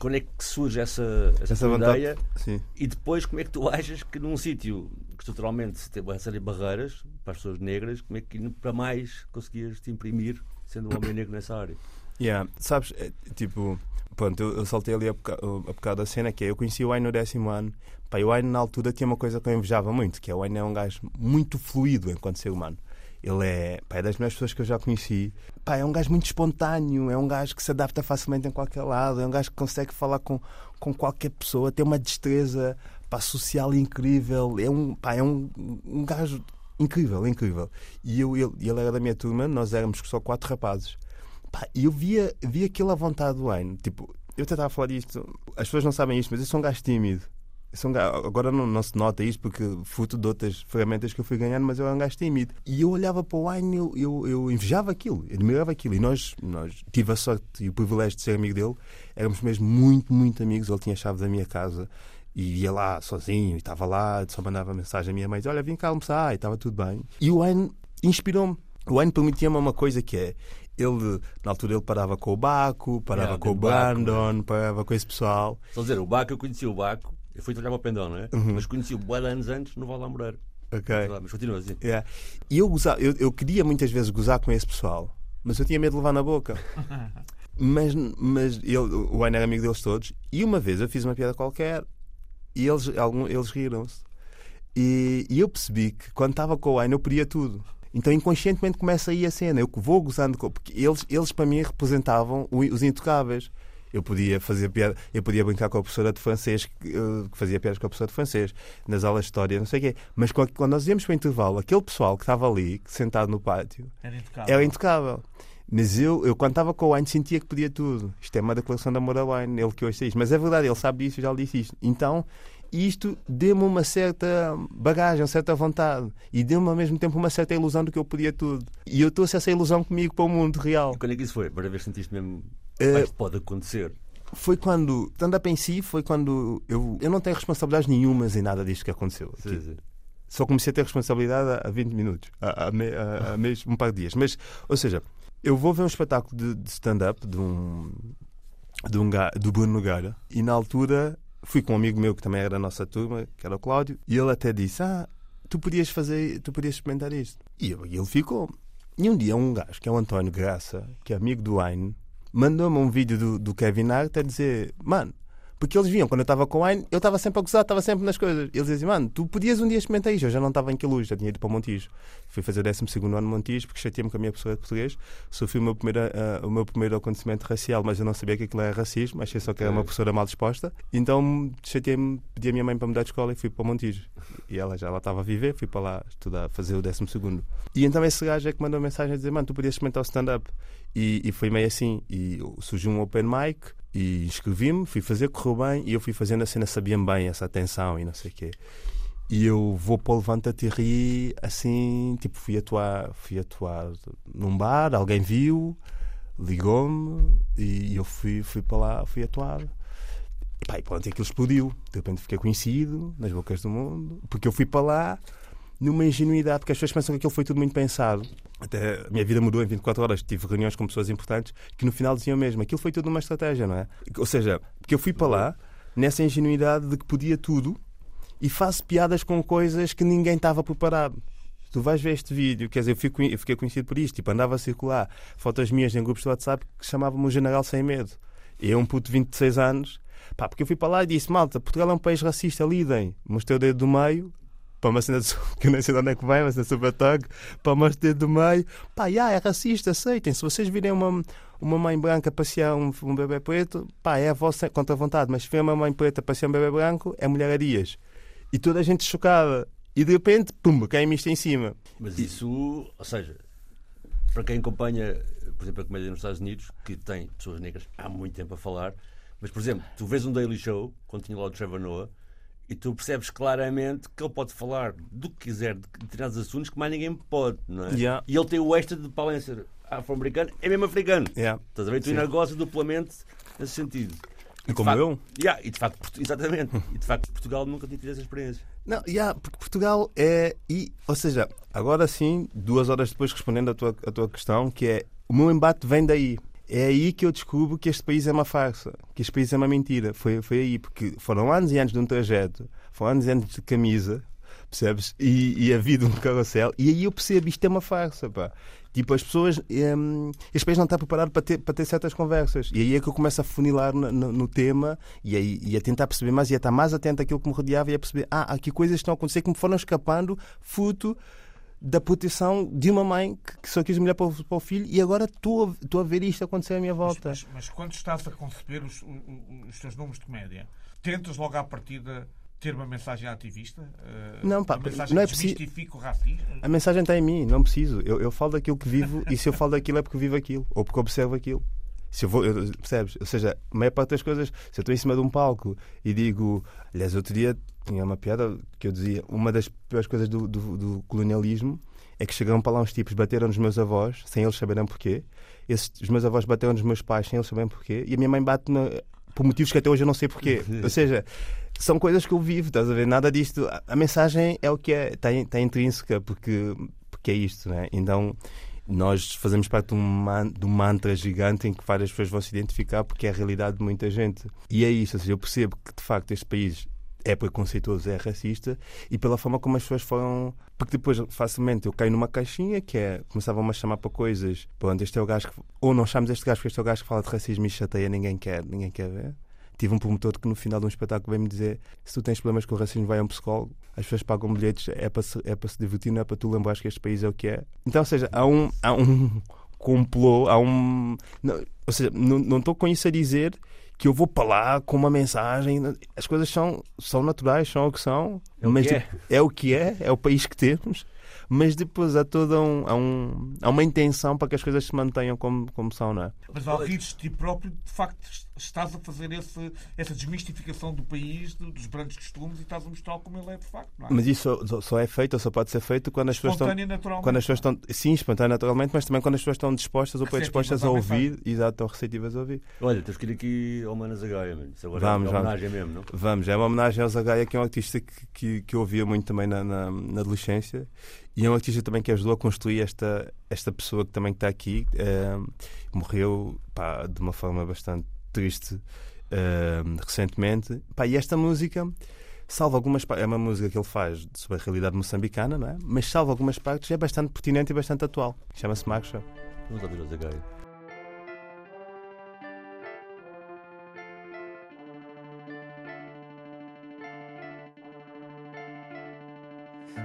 quando é que surge essa, essa, Essa ideia? Sim. E depois, como é que tu achas que num sítio que estruturalmente tem uma série de barreiras para as pessoas negras, como é que para mais conseguias te imprimir sendo um homem negro nessa área? Yeah. Sabes, é, tipo, pronto, eu, eu saltei ali a bocado, a bocado da cena que é, eu conheci o Aino no décimo ano. Pá, e o Aino na altura tinha uma coisa que eu invejava muito, que é o Aino é um gajo muito fluido enquanto ser humano. Ele é, pá, é das melhores pessoas que eu já conheci. Pá, é um gajo muito espontâneo, é um gajo que se adapta facilmente em qualquer lado, é um gajo que consegue falar com, com qualquer pessoa, tem uma destreza pá, social incrível, é um, pá, é um, um gajo incrível, incrível. E eu, ele, ele era da minha turma, nós éramos só quatro rapazes. Pá, eu via, via aquilo à vontade do Wayne. Tipo, eu até estava a falar disto, as pessoas não sabem isto, mas eu sou um gajo tímido. Um gajo- agora não, não se nota isto porque fruto de outras ferramentas que eu fui ganhando, mas eu era um gajo tímido. E eu olhava para o Wayne e eu, eu, eu invejava aquilo, admirava aquilo. E nós, nós tive a sorte e o privilégio de ser amigo dele, éramos mesmo muito, muito amigos. Ele tinha a chave da minha casa e ia lá sozinho, e estava lá, só mandava mensagem à minha mãe: Olha, vim cá almoçar, e estava tudo bem. E o Wayne inspirou-me. O Wayne permitia-me uma coisa que é. Ele, na altura, ele parava com o Baco, parava Yeah, com o Baco, Brandon, parava com esse pessoal. Só dizer, o Baco, eu conheci o Baco, eu fui trabalhar para o Pendão, não é? Mas conheci o Boa anos antes no Val Moreira. Ok. Mas continua assim. Yeah. E eu, gozava, eu, eu queria muitas vezes gozar com esse pessoal, mas eu tinha medo de levar na boca. mas mas ele, o Wayne era amigo deles todos, e uma vez eu fiz uma piada qualquer e eles, algum, eles riram-se. E, e eu percebi que quando estava com o Wayne eu pedia tudo. Então inconscientemente começa aí a cena. Eu vou gozando. Porque eles, eles para mim representavam os intocáveis. Eu podia fazer piada, eu podia brincar com a professora de francês, que eh, que fazia piadas com a professora de francês, nas aulas de história, não sei o quê. Mas quando nós íamos para o intervalo, aquele pessoal que estava ali, sentado no pátio, Era intocável. era intocável. Mas eu, eu quando estava com o Wine, sentia que podia tudo. Isto é uma declaração de amor ao Wine, ele que hoje isto. Mas é verdade, ele sabe disso, já lhe disse isto. Então, isto deu-me uma certa bagagem, uma certa vontade. E deu-me ao mesmo tempo uma certa ilusão de que eu podia tudo. E eu trouxe essa ilusão comigo para o mundo real. E quando é que isso foi? Para ver se sentiste mesmo. Eh, "Pá, isto pode acontecer. Foi quando, stand-up em si, foi quando eu, eu não tenho responsabilidades nenhumas em nada disto que aconteceu. Sim, sim. Só comecei a ter responsabilidade há- há 20 minutos, há, me- há- há um par de dias. Mas, ou seja, eu vou ver um espetáculo de, de stand-up de um, de um do Bruno Nogueira e na altura fui com um amigo meu que também era da nossa turma, que era o Cláudio, e ele até disse: Ah, tu podias fazer, tu podias experimentar isto. E, eu- e ele ficou. E um dia um gajo, que é o António Graça, que é amigo do Wine, mandou-me um vídeo do, do Kevin Hart a dizer: Mano, porque eles viam, quando eu estava com Wine, eu estava sempre a gozar, estava sempre nas coisas. Eles diziam, mano, tu podias um dia experimentar isto. Eu já não estava em Queluz, já tinha ido para o Montijo. Fui fazer o 12 ano no Montijo, porque chateei-me com a minha professora de português. Sofri o meu, primeiro, ah, o meu primeiro acontecimento racial, mas eu não sabia que aquilo era racismo, achei só que era uma professora mal disposta. Então chateei-me, pedi à minha mãe para mudar de escola e fui para o Montijo. E ela já lá estava a viver, fui para lá estudar, fazer o 12 E então esse gajo é que mandou mensagem a dizer, mano, tu podias experimentar o stand-up. E, e foi meio assim. E surgiu um open mic e inscrevi-me, fui fazer, correu bem e eu fui fazendo a cena, sabia-me bem essa atenção e não sei o quê. E eu vou para o Levanta-te e ri, assim, tipo, fui atuar, fui atuar num bar, alguém viu, ligou-me e eu fui, fui para lá, fui atuar. E pá, e pronto, aquilo explodiu. De repente fiquei conhecido nas bocas do mundo, porque eu fui para lá numa ingenuidade, porque as pessoas pensam que aquilo foi tudo muito pensado. Até a minha vida mudou em 24 horas, tive reuniões com pessoas importantes que no final diziam mesmo, aquilo foi tudo uma estratégia, não é? Ou seja, porque eu fui para lá nessa ingenuidade de que podia tudo e faço piadas com coisas que ninguém estava preparado. Tu vais ver este vídeo, quer dizer, eu, fico, eu fiquei conhecido por isto, tipo, andava a circular fotos minhas em grupos de WhatsApp que chamavam-me o General Sem Medo. Eu, um puto de 26 anos, pá, porque eu fui para lá e disse, malta, Portugal é um país racista, lidem. Mostrei o dedo do meio, para uma cena que eu nem sei de onde é que vai, mas é super tag, para o dedo do meio, pá, já, é racista, aceitem. Se vocês virem uma, uma mãe branca passear um, um bebê preto, pá, é a vossa contra vontade, mas se vir uma mãe preta passear um bebê branco, é mulherarias. E toda a gente chocada. E de repente, pum, cai-me isto em cima. Mas isso, ou seja, para quem acompanha, por exemplo, a comédia nos Estados Unidos, que tem pessoas negras há muito tempo a falar, mas, por exemplo, tu vês um Daily Show, quando tinha lá o Trevor Noah, e tu percebes claramente que ele pode falar do que quiser, de determinados assuntos, que mais ninguém pode, não é? Yeah. E ele tem o extra de, ser afro-americano, é mesmo africano. Yeah. Estás a ver? Tu ainda gozas duplamente nesse sentido. E Como facto- eu? Yeah, e de facto, exatamente. E de facto, Portugal nunca tinha tido essa experiência. Não, yeah, porque Portugal é. E, ou seja, agora sim, duas horas depois respondendo à tua, à tua questão, que é o meu embate vem daí. É aí que eu descubro que este país é uma farsa, que este país é uma mentira. Foi, foi aí, porque foram anos e anos de um trajeto, foram anos e anos de camisa, percebes? E, e a vida um carrossel, e aí eu percebo isto é uma farsa, pá. Tipo, as pessoas. hum, este país não está preparado para ter, para ter certas conversas. E aí é que eu começo a funilar no, no- no tema e, aí, e a tentar perceber mais e a estar mais atento àquilo que me rodeava e a perceber: ah, aqui coisas estão a acontecer que me foram escapando, fruto da proteção de uma mãe que, só quis mulher para o, para o filho e agora estou a, a ver isto acontecer à minha Mas, volta. mas- mas quando estás a conceber os, o- o- os teus números de comédia, tentas logo à partida ter uma mensagem ativista? Eh, Não, pá, uma mensagem não é preciso- desmistifique o racismo? A mensagem está em mim, não preciso. Eu, eu falo daquilo que vivo e se eu falo daquilo é porque vivo aquilo ou porque observo aquilo. Se eu vou, eu- percebes? Ou seja, a maior parte das coisas, se eu estou em cima de um palco e digo, aliás, outro dia tinha uma piada que eu dizia, uma das piores coisas do, do- do colonialismo é que chegaram para lá uns tipos, bateram nos meus avós, sem eles saberem porquê. Esses, os meus avós bateram nos meus pais, sem eles saberem porquê. E a minha mãe bate na- por motivos que até hoje eu não sei porquê. Ou seja, são coisas que eu vivo, estás a ver? Nada disto. A- mensagem é o que é, está, está intrínseca, porque, porque é isto, né? Então, nós fazemos parte de um, de um mantra gigante em que várias pessoas vão se identificar porque é a realidade de muita gente. E é isso, ou seja, eu percebo que de facto este país é preconceituoso, é racista e pela forma como as pessoas foram. Porque depois facilmente eu caio numa caixinha que é. começavam a chamar para coisas. Pronto, este é o gajo que. Ou não chamamos este gajo porque este é o gajo que fala de racismo e chateia, ninguém quer, ninguém quer ver. Tive um promotor que no final de um espetáculo veio-me dizer: se tu tens problemas com o racismo, vai a um psicólogo. As pessoas pagam bilhetes, é para se, é para se divertir, não é para tu lembrares que este país é o que é. Então, ou seja, há um, há um complô, há um. Não, ou seja, não não estou com isso a dizer que eu vou para lá com uma mensagem. As coisas são, são naturais, são o que são. É o mas que é. tipo, é o que é, é o país que temos. Mas depois há toda um, há um, há uma intenção para que as coisas se mantenham como, como são, não é? Mas ao rires de ti próprio, de facto, estás a fazer esse, essa desmistificação do país, do- dos grandes costumes e estás a mostrar como ele é de facto. Não é? Mas isso só, só é feito, ou só pode ser feito quando as pessoas estão. Naturalmente. Quando as pessoas estão, sim, espontâneo naturalmente, mas também quando as pessoas estão dispostas ou predispostas a ouvir, exato, estão receptivas a ouvir. Olha, tens que ir aqui ao Manas Gaia, mano. Agora Vamos, é vamos. homenagem mesmo, não? Vamos, é uma homenagem ao Zagaia, que é um artista que, que, que eu ouvia muito também na, na, na adolescência e é um artista também que ajudou a construir esta, esta pessoa que também está aqui. eh, morreu pá, de uma forma bastante triste eh, recentemente. Pá, e esta música. Salvo algumas partes, é uma música que ele faz sobre a realidade moçambicana, não é? Mas salvo algumas partes, é bastante pertinente e bastante atual. Chama-se Marcha. Vamos ouvir o Zagaia.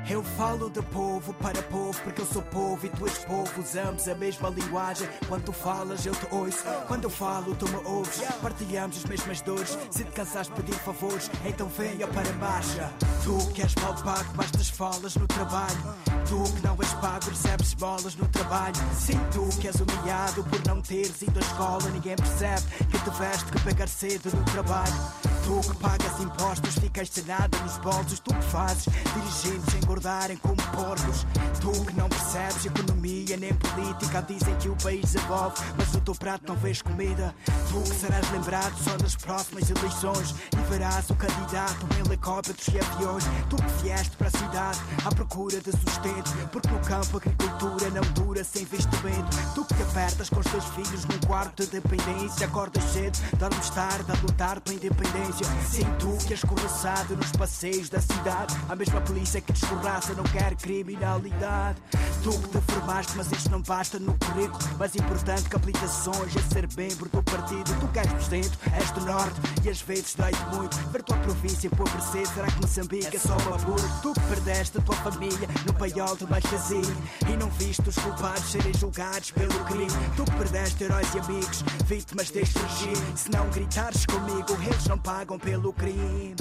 Eu falo de povo para povo, porque eu sou povo e tu és povo. Usamos a mesma linguagem. Quando tu falas, eu te ouço. Quando eu falo, tu me ouves. Partilhamos as mesmas dores. Se te cansaste de pedir favores, então venha para a marcha. Tu que és mal pago, bastas falas no trabalho. Tu que não és pago, recebes bolas no trabalho. Sim, tu que és humilhado por não teres ido à escola. Ninguém percebe que tiveste que pagar cedo no trabalho. Tu que pagas impostos, ficas sem nada nos bolsos. Tu que fazes dirigentes engordarem como porcos. Tu que não percebes economia nem política. Dizem que o país evolve, mas no teu prato não vês comida. Tu que serás lembrado só nas próximas eleições. E verás o candidato em helicópteros e aviões. Tu que vieste para a cidade à procura de sustento. Porque no campo a agricultura não dura sem investimento. Tu que apertas com os teus filhos num quarto de dependência. Acordas cedo, dormes tarde a lutar pela independência. Sim, tu que és escorraçado nos passeios da cidade. A mesma polícia que te escorraça não quer criminalidade. Tu que te formaste, mas isto não basta no currículo. Mais importante que habilitações é ser membro do partido. Tu que és do centro, és do norte e às vezes dói-te muito. Ver tua província empobrecer, será que Moçambique é só uma burra? Tu que perdeste a tua família no paiol de Machazine e não viste os culpados serem julgados pelo crime. Tu que perdeste heróis e amigos, vítimas deste regime. Se não gritares comigo, eles não pagam pelo crime.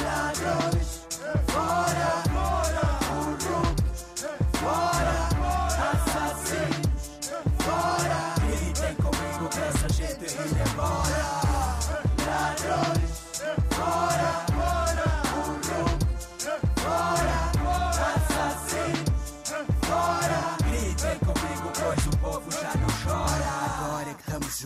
Ladrões, fora, corruptos, fora,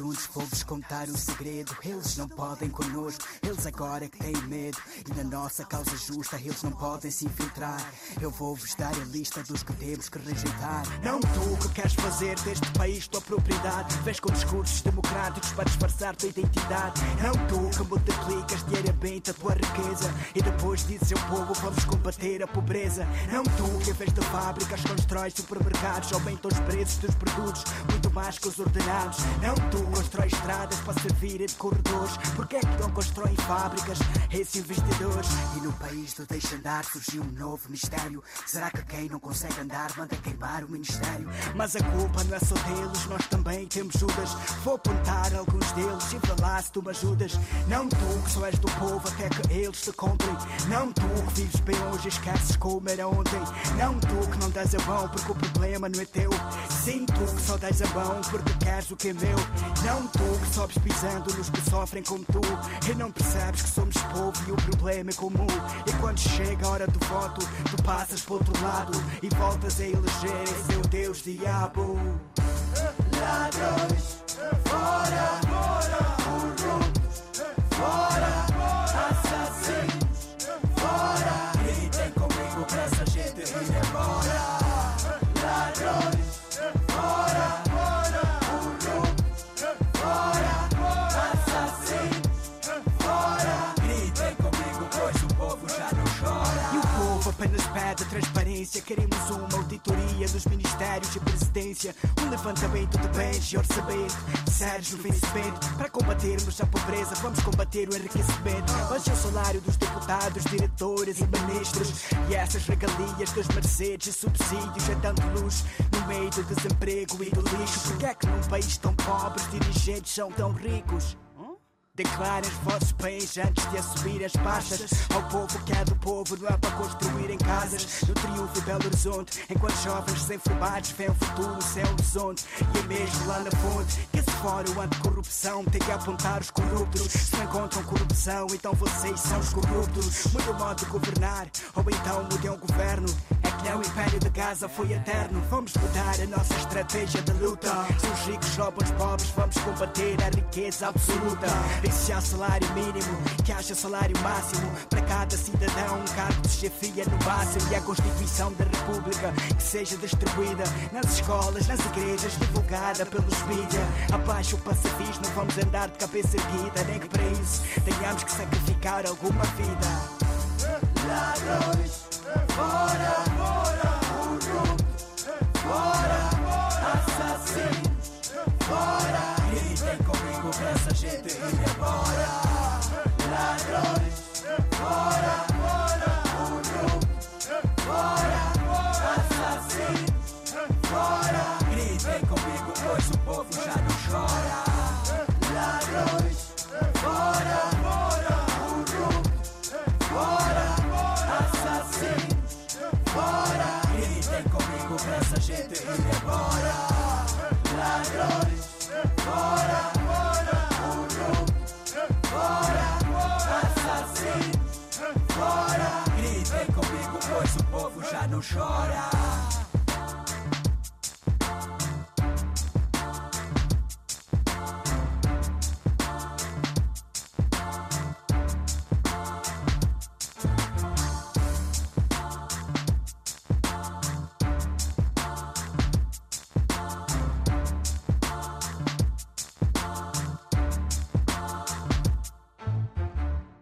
juntos, vou-vos contar um segredo. Eles não podem conosco, eles agora que têm medo. E na nossa causa justa, eles não podem se infiltrar. Eu vou-vos dar a lista dos que temos que rejeitar. Não tu que queres fazer deste país tua propriedade. Vês com discursos democráticos para disfarçar tua identidade. Não tu que multiplicas diariamente a tua riqueza. E depois dizes ao povo, vamos combater a pobreza. Não tu que em vez de fábricas constróis supermercados. Aumentam os preços dos produtos, muito mais que os ordenados. Não tu constróis estradas para servir de corredores. Porque é que não constroem fábricas esses investidores? E no país do deixa andar surgiu um novo mistério. Será que quem não consegue andar manda queimar o ministério? Mas a culpa não é só deles, nós também temos Judas. Vou apontar alguns deles e vê lá se tu me ajudas. Não tu que só és do povo até que eles te comprem. Não tu que vives bem hoje e esqueces como era ontem. Não tu que não dás a mão porque o problema não é teu. Sim, tu que só dás a mão porque queres o que é meu. Não tu que sobes pisando nos que sofrem como tu. E não percebes que somos povo e o problema é comum. E quando chega a hora do voto, tu passas para outro lado e voltas a eleger esse teu Deus diabo. Ladrões, fora, transparência. Queremos uma auditoria dos ministérios e presidência. Um levantamento de bens e orçamento. Sérios no vencimento. Para combatermos a pobreza, vamos combater o enriquecimento. Hoje é o salário dos deputados, diretores e ministros. E essas regalias dos Mercedes subsídios é dando luz no meio do desemprego e do lixo. Porque é que num país tão pobre dirigentes são tão ricos? Declarem os vossos bens antes de assumir as pastas Ao povo que é do povo, não é para construírem casas. No triunfo Belo Horizonte Enquanto jovens desinformados veem o futuro sem horizonte. E é mesmo lá na fonte Que esse fórum anticorrupção. Tem que apontar os corruptos. Se não encontram corrupção, então vocês são os corruptos. Mude o modo de governar, ou então mudem o governo Gaza foi eterno. Vamos mudar a nossa estratégia de luta. Os ricos roubam os pobres, vamos combater a riqueza absoluta. E se há salário mínimo, que haja salário máximo. Para cada cidadão, um cargo de chefia no máximo. E a Constituição da República que seja distribuída nas escolas, nas igrejas, divulgada pelos mídia. Abaixo o pacifismo, vamos andar de cabeça erguida, nem que para isso tenhamos que sacrificar alguma vida. Ladrões, fora, essa gente ir embora. Ladrões, fora, fora, corruptos, fora, assassinos, fora. Gritem comigo, pois o povo já não chora. Chora.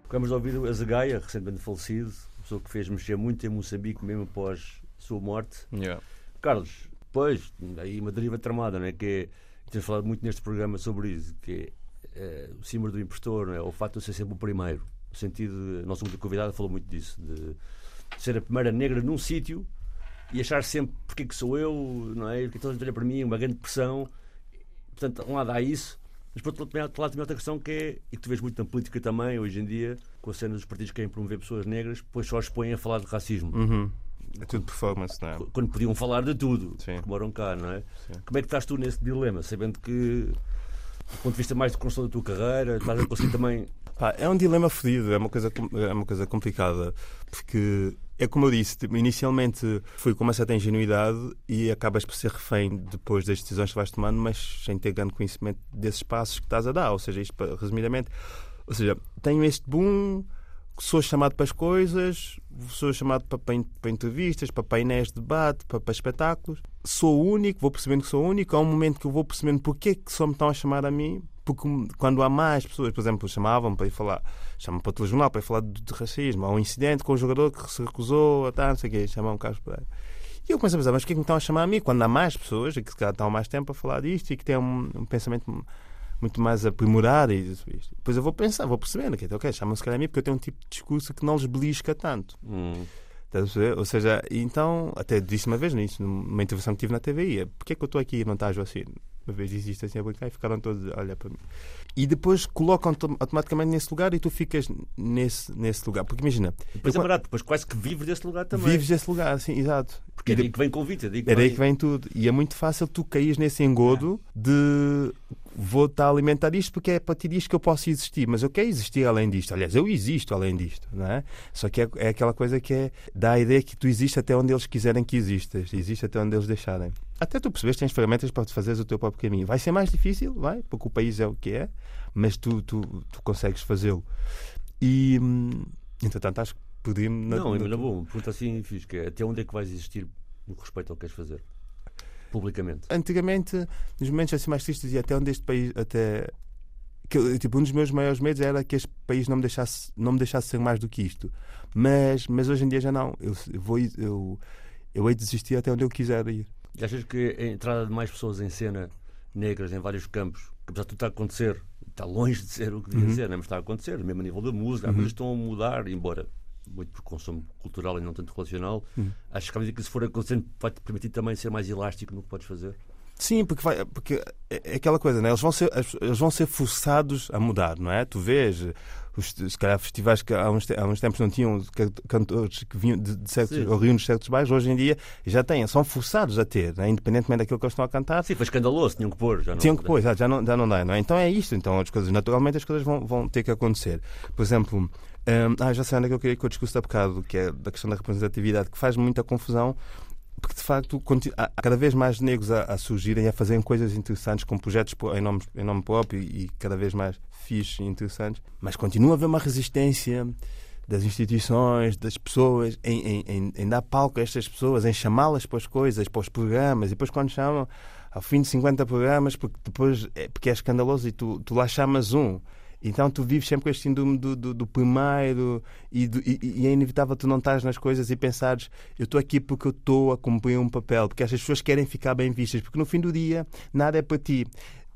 Acabamos de ouvir a Zagaia, recentemente falecido, pessoa que fez mexer muito em Moçambique, mesmo após a sua morte. Yeah. Carlos, pois, aí uma deriva tramada, não é? Que é, tens falado muito neste programa sobre isso, que é, é o símbolo do impostor, é? O facto de eu ser sempre o primeiro. No sentido, de, a nossa última convidada falou muito disso, de ser a primeira negra num sítio e achar sempre porque é que sou eu, não é? Porque toda a gente olha para mim, uma grande pressão. Portanto, um lado há isso, mas por outro lado também outra questão que é, e que tu vês muito na política também, hoje em dia, com a cena dos partidos que querem promover pessoas negras, depois só expõem a falar de racismo. Uhum. É tudo performance, não é? Quando podiam falar de tudo, Sim. que moram cá, não é? Sim. Como é que estás tu nesse dilema, sabendo que, do ponto de vista mais de construção da tua carreira, estás a conseguir também. Pá, é um dilema fodido, é uma, coisa, é uma coisa complicada, porque é como eu disse, tipo, inicialmente fui com uma certa ingenuidade e acabas por ser refém depois das decisões que vais tomando, mas sem ter grande conhecimento desses passos que estás a dar. Ou seja, isto resumidamente, ou seja, tenho este boom, sou chamado para as coisas, sou chamado para, para, para entrevistas, para painéis de debate, para, para espetáculos. Sou único, vou percebendo que sou único. Há um momento que eu vou percebendo porque é que só me estão a chamar a mim. Porque quando há mais pessoas, por exemplo, chamavam para ir falar, chamam para o telejornal para ir falar de, de racismo, há um incidente com um jogador que se recusou a estar, não sei o quê, chamam um Carlos Pereira. E eu começo a pensar, mas porquê é que me estão a chamar a mim? Quando há mais pessoas e que se calhar estão há mais tempo a falar disto e que têm um, um pensamento muito mais aprimorado e isso, isto. Depois eu vou pensar, vou percebendo que ok, chamam-se calhar a mim porque eu tenho um tipo de discurso que não lhes belisca tanto. Hum? Ou seja, então, até disse uma vez nisso, numa intervenção que tive na TVI, é, porquê é que eu estou aqui e não estás assim? Uma vez isto assim a brincar e ficaram todos a olhar para mim. E depois colocam-te automaticamente nesse lugar e tu ficas nesse, nesse lugar. Porque imagina, depois eu- é barato, depois quase que vives desse lugar também. vives desse lugar, sim, exato. Porque é daí que vem convite, é daí que é daí que vem tudo. E é muito fácil tu caís nesse engodo de vou estar a alimentar isto porque é a partir disto que eu posso existir. Mas eu quero existir além disto. Aliás, eu existo além disto, não é? Só que é, é aquela coisa que é dá a ideia que tu existes até onde eles quiserem que existas. Existe até onde eles deixarem. Até tu percebes que tens ferramentas para fazeres o teu próprio caminho. Vai ser mais difícil, vai, porque o país é o que é, mas tu, tu, tu consegues fazê-lo. E, hum, entretanto, acho que podia-me. na- Não, mas na boa, uma pergunta assim fiz, que é até onde é que vais existir no respeito ao que queres fazer? Publicamente. antigamente, nos momentos assim mais tristes, e até onde este país até que, tipo, um dos meus maiores medos era que este país não me deixasse, não me deixasse ser mais do que isto. Mas, mas hoje em dia já não. Eu, eu vou, eu, eu hei de desistir até onde eu quiser ir. E achas que a entrada de mais pessoas em cena negras em vários campos, que apesar de tudo estar a acontecer, está longe de ser o que devia Uhum. ser, né? mas está a acontecer, mesmo a nível da música, as coisas estão a mudar, embora muito por consumo cultural e não tanto relacional. Uhum. Acho que à medida que isso for acontecendo, vai-te permitir também ser mais elástico no que podes fazer. Sim, porque, vai, porque é é aquela coisa, né? eles, vão ser, eles vão ser forçados a mudar, não é? Tu vês, os, se calhar festivais que há uns, há uns tempos não tinham ca- cantores que vinham de, de certos, Sim. de certos bairros, hoje em dia já têm, são forçados a ter, né? independentemente daquilo que eles estão a cantar. Sim, foi escandaloso, tinham que pôr. Já não, Tinham que pôr, já não, já não dá, não é? Então é isto, então as coisas, naturalmente as coisas vão, vão ter que acontecer. Por exemplo, hum, ah, já sei onde é que eu queria que eu discusso há bocado, que é da questão da representatividade, que faz muita confusão, porque de facto há cada vez mais negros a, a surgirem e a fazerem coisas interessantes com projetos em nome, em nome próprio e cada vez mais fixes e interessantes, mas continua a haver uma resistência das instituições, das pessoas, em, em, em dar palco a estas pessoas, em chamá-las para as coisas, para os programas, e depois quando chamam, ao fim de 50 programas, porque depois é, porque é escandaloso e tu, tu lá chamas um. Então tu vives sempre com este síndrome do, do, do primeiro e, do- e- e é inevitável tu não estás nas coisas e pensares eu estou aqui porque eu estou a cumprir um papel, porque estas pessoas querem ficar bem vistas, porque no fim do dia nada é para ti.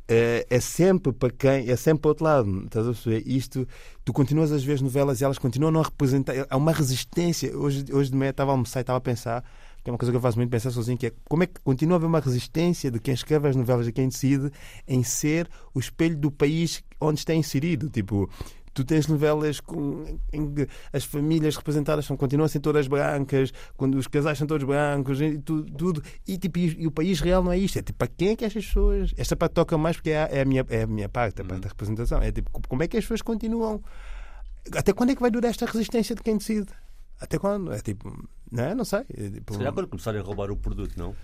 É, é sempre para quem, é sempre para o outro lado. Estás a perceber? Isto, tu continuas ver as novelas e elas continuam a não representar. Há uma resistência. Hoje, hoje de manhã estava a almoçar e estava a pensar, que é uma coisa que eu faço muito pensar sozinho, que é como é que continua a haver uma resistência de quem escreve as novelas e quem decide em ser o espelho do país onde está inserido. Tipo, tu tens novelas com, em que as famílias representadas são, continuam a ser todas brancas, quando os casais são todos brancos, e tu- tudo. E, tipo, e, e o país real não é isto. É tipo, para quem é que estas pessoas. Esta parte toca mais porque é a, é a minha, é a minha parte, a parte da representação. É tipo, como é que as pessoas continuam. Até quando é que vai durar esta resistência de quem decide? Até quando? É tipo, não é? Não sei. É, tipo, Se calhar quando começarem a roubar o produto, não?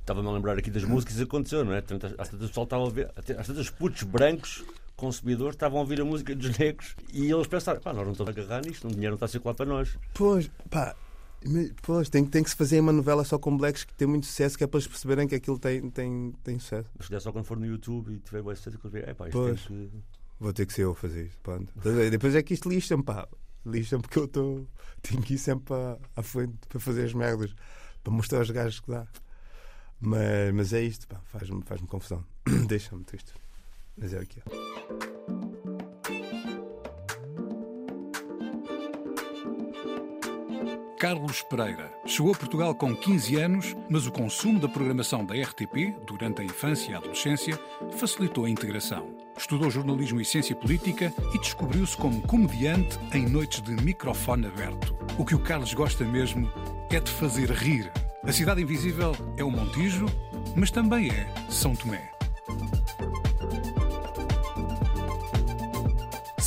Estava-me a lembrar aqui das músicas e aconteceu, não é? Às tantas pessoal estava a ver, às tantas os putos brancos consumidores estavam a ouvir a música dos negros e eles pensaram, pá, nós não estamos a agarrar nisto, o dinheiro não está a circular para nós. Pois, pá. Pois, tem, tem que se fazer uma novela só com blacks que tem muito sucesso, que é para eles perceberem que aquilo tem, tem, tem sucesso. Mas se só quando for no YouTube e tiver bem sucesso, que eles veem, é pá, isto Pois. tem que... Vou ter que ser eu a fazer isso. Pronto. Ver? Depois é que isto lixa-me, pá. Lixa-me porque eu estou. Tenho que ir sempre à, frente para fazer as merdas, para mostrar aos gajos que dá. Mas, mas é isto. Faz-me faz confusão. Deixa-me triste. Mas é o que é. Carlos Pereira chegou a Portugal com 15 anos, mas o consumo da programação da RTP, durante a infância e a adolescência, facilitou a integração. Estudou jornalismo e ciência política e descobriu-se como comediante em noites de microfone aberto. O que o Carlos gosta mesmo é de fazer rir. A Cidade Invisível é o Montijo, mas também é São Tomé.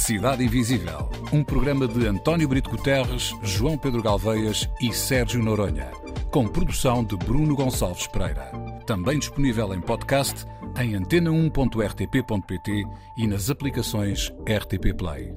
Cidade Invisível, um programa de António Brito Guterres, João Pedro Galveias e Sérgio Noronha, com produção de Bruno Gonçalves Pereira. Também disponível em podcast em antena1.rtp.pt e nas aplicações RTP Play.